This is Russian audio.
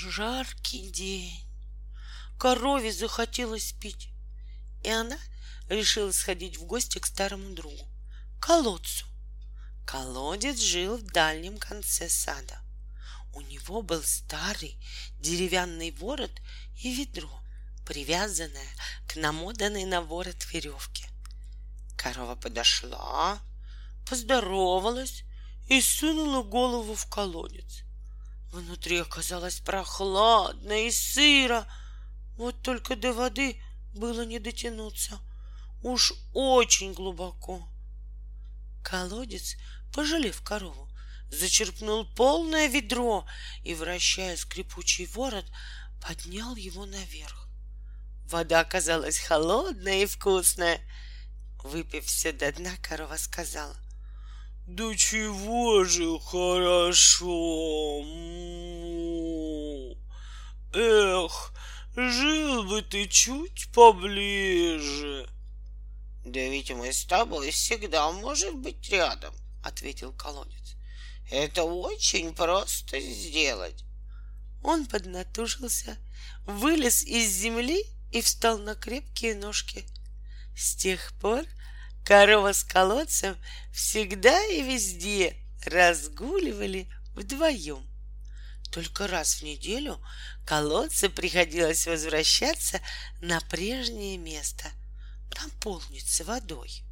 жаркий день. Корове захотелось пить, и она решила сходить в гости к старому другу, колодцу. Колодец жил в дальнем конце сада. У него был старый деревянный ворот и ведро, привязанное к намотанной на ворот веревке. Корова подошла, поздоровалась и сунула голову в колодец. Внутри оказалось прохладно и сыро. Вот только до воды было не дотянуться. Уж очень глубоко. Колодец, пожалев корову, зачерпнул полное ведро и, вращая скрипучий ворот, поднял его наверх. Вода оказалась холодная и вкусная. Выпив все до дна, корова сказала. Да чего же хорошо! Му. Эх, жил бы ты чуть поближе. Да ведь мы с тобой всегда может быть рядом, ответил колодец. Это очень просто сделать. Он поднатужился, вылез из земли и встал на крепкие ножки. С тех пор корова с колодцем всегда и везде разгуливали вдвоем. Только раз в неделю колодцу приходилось возвращаться на прежнее место, наполниться водой.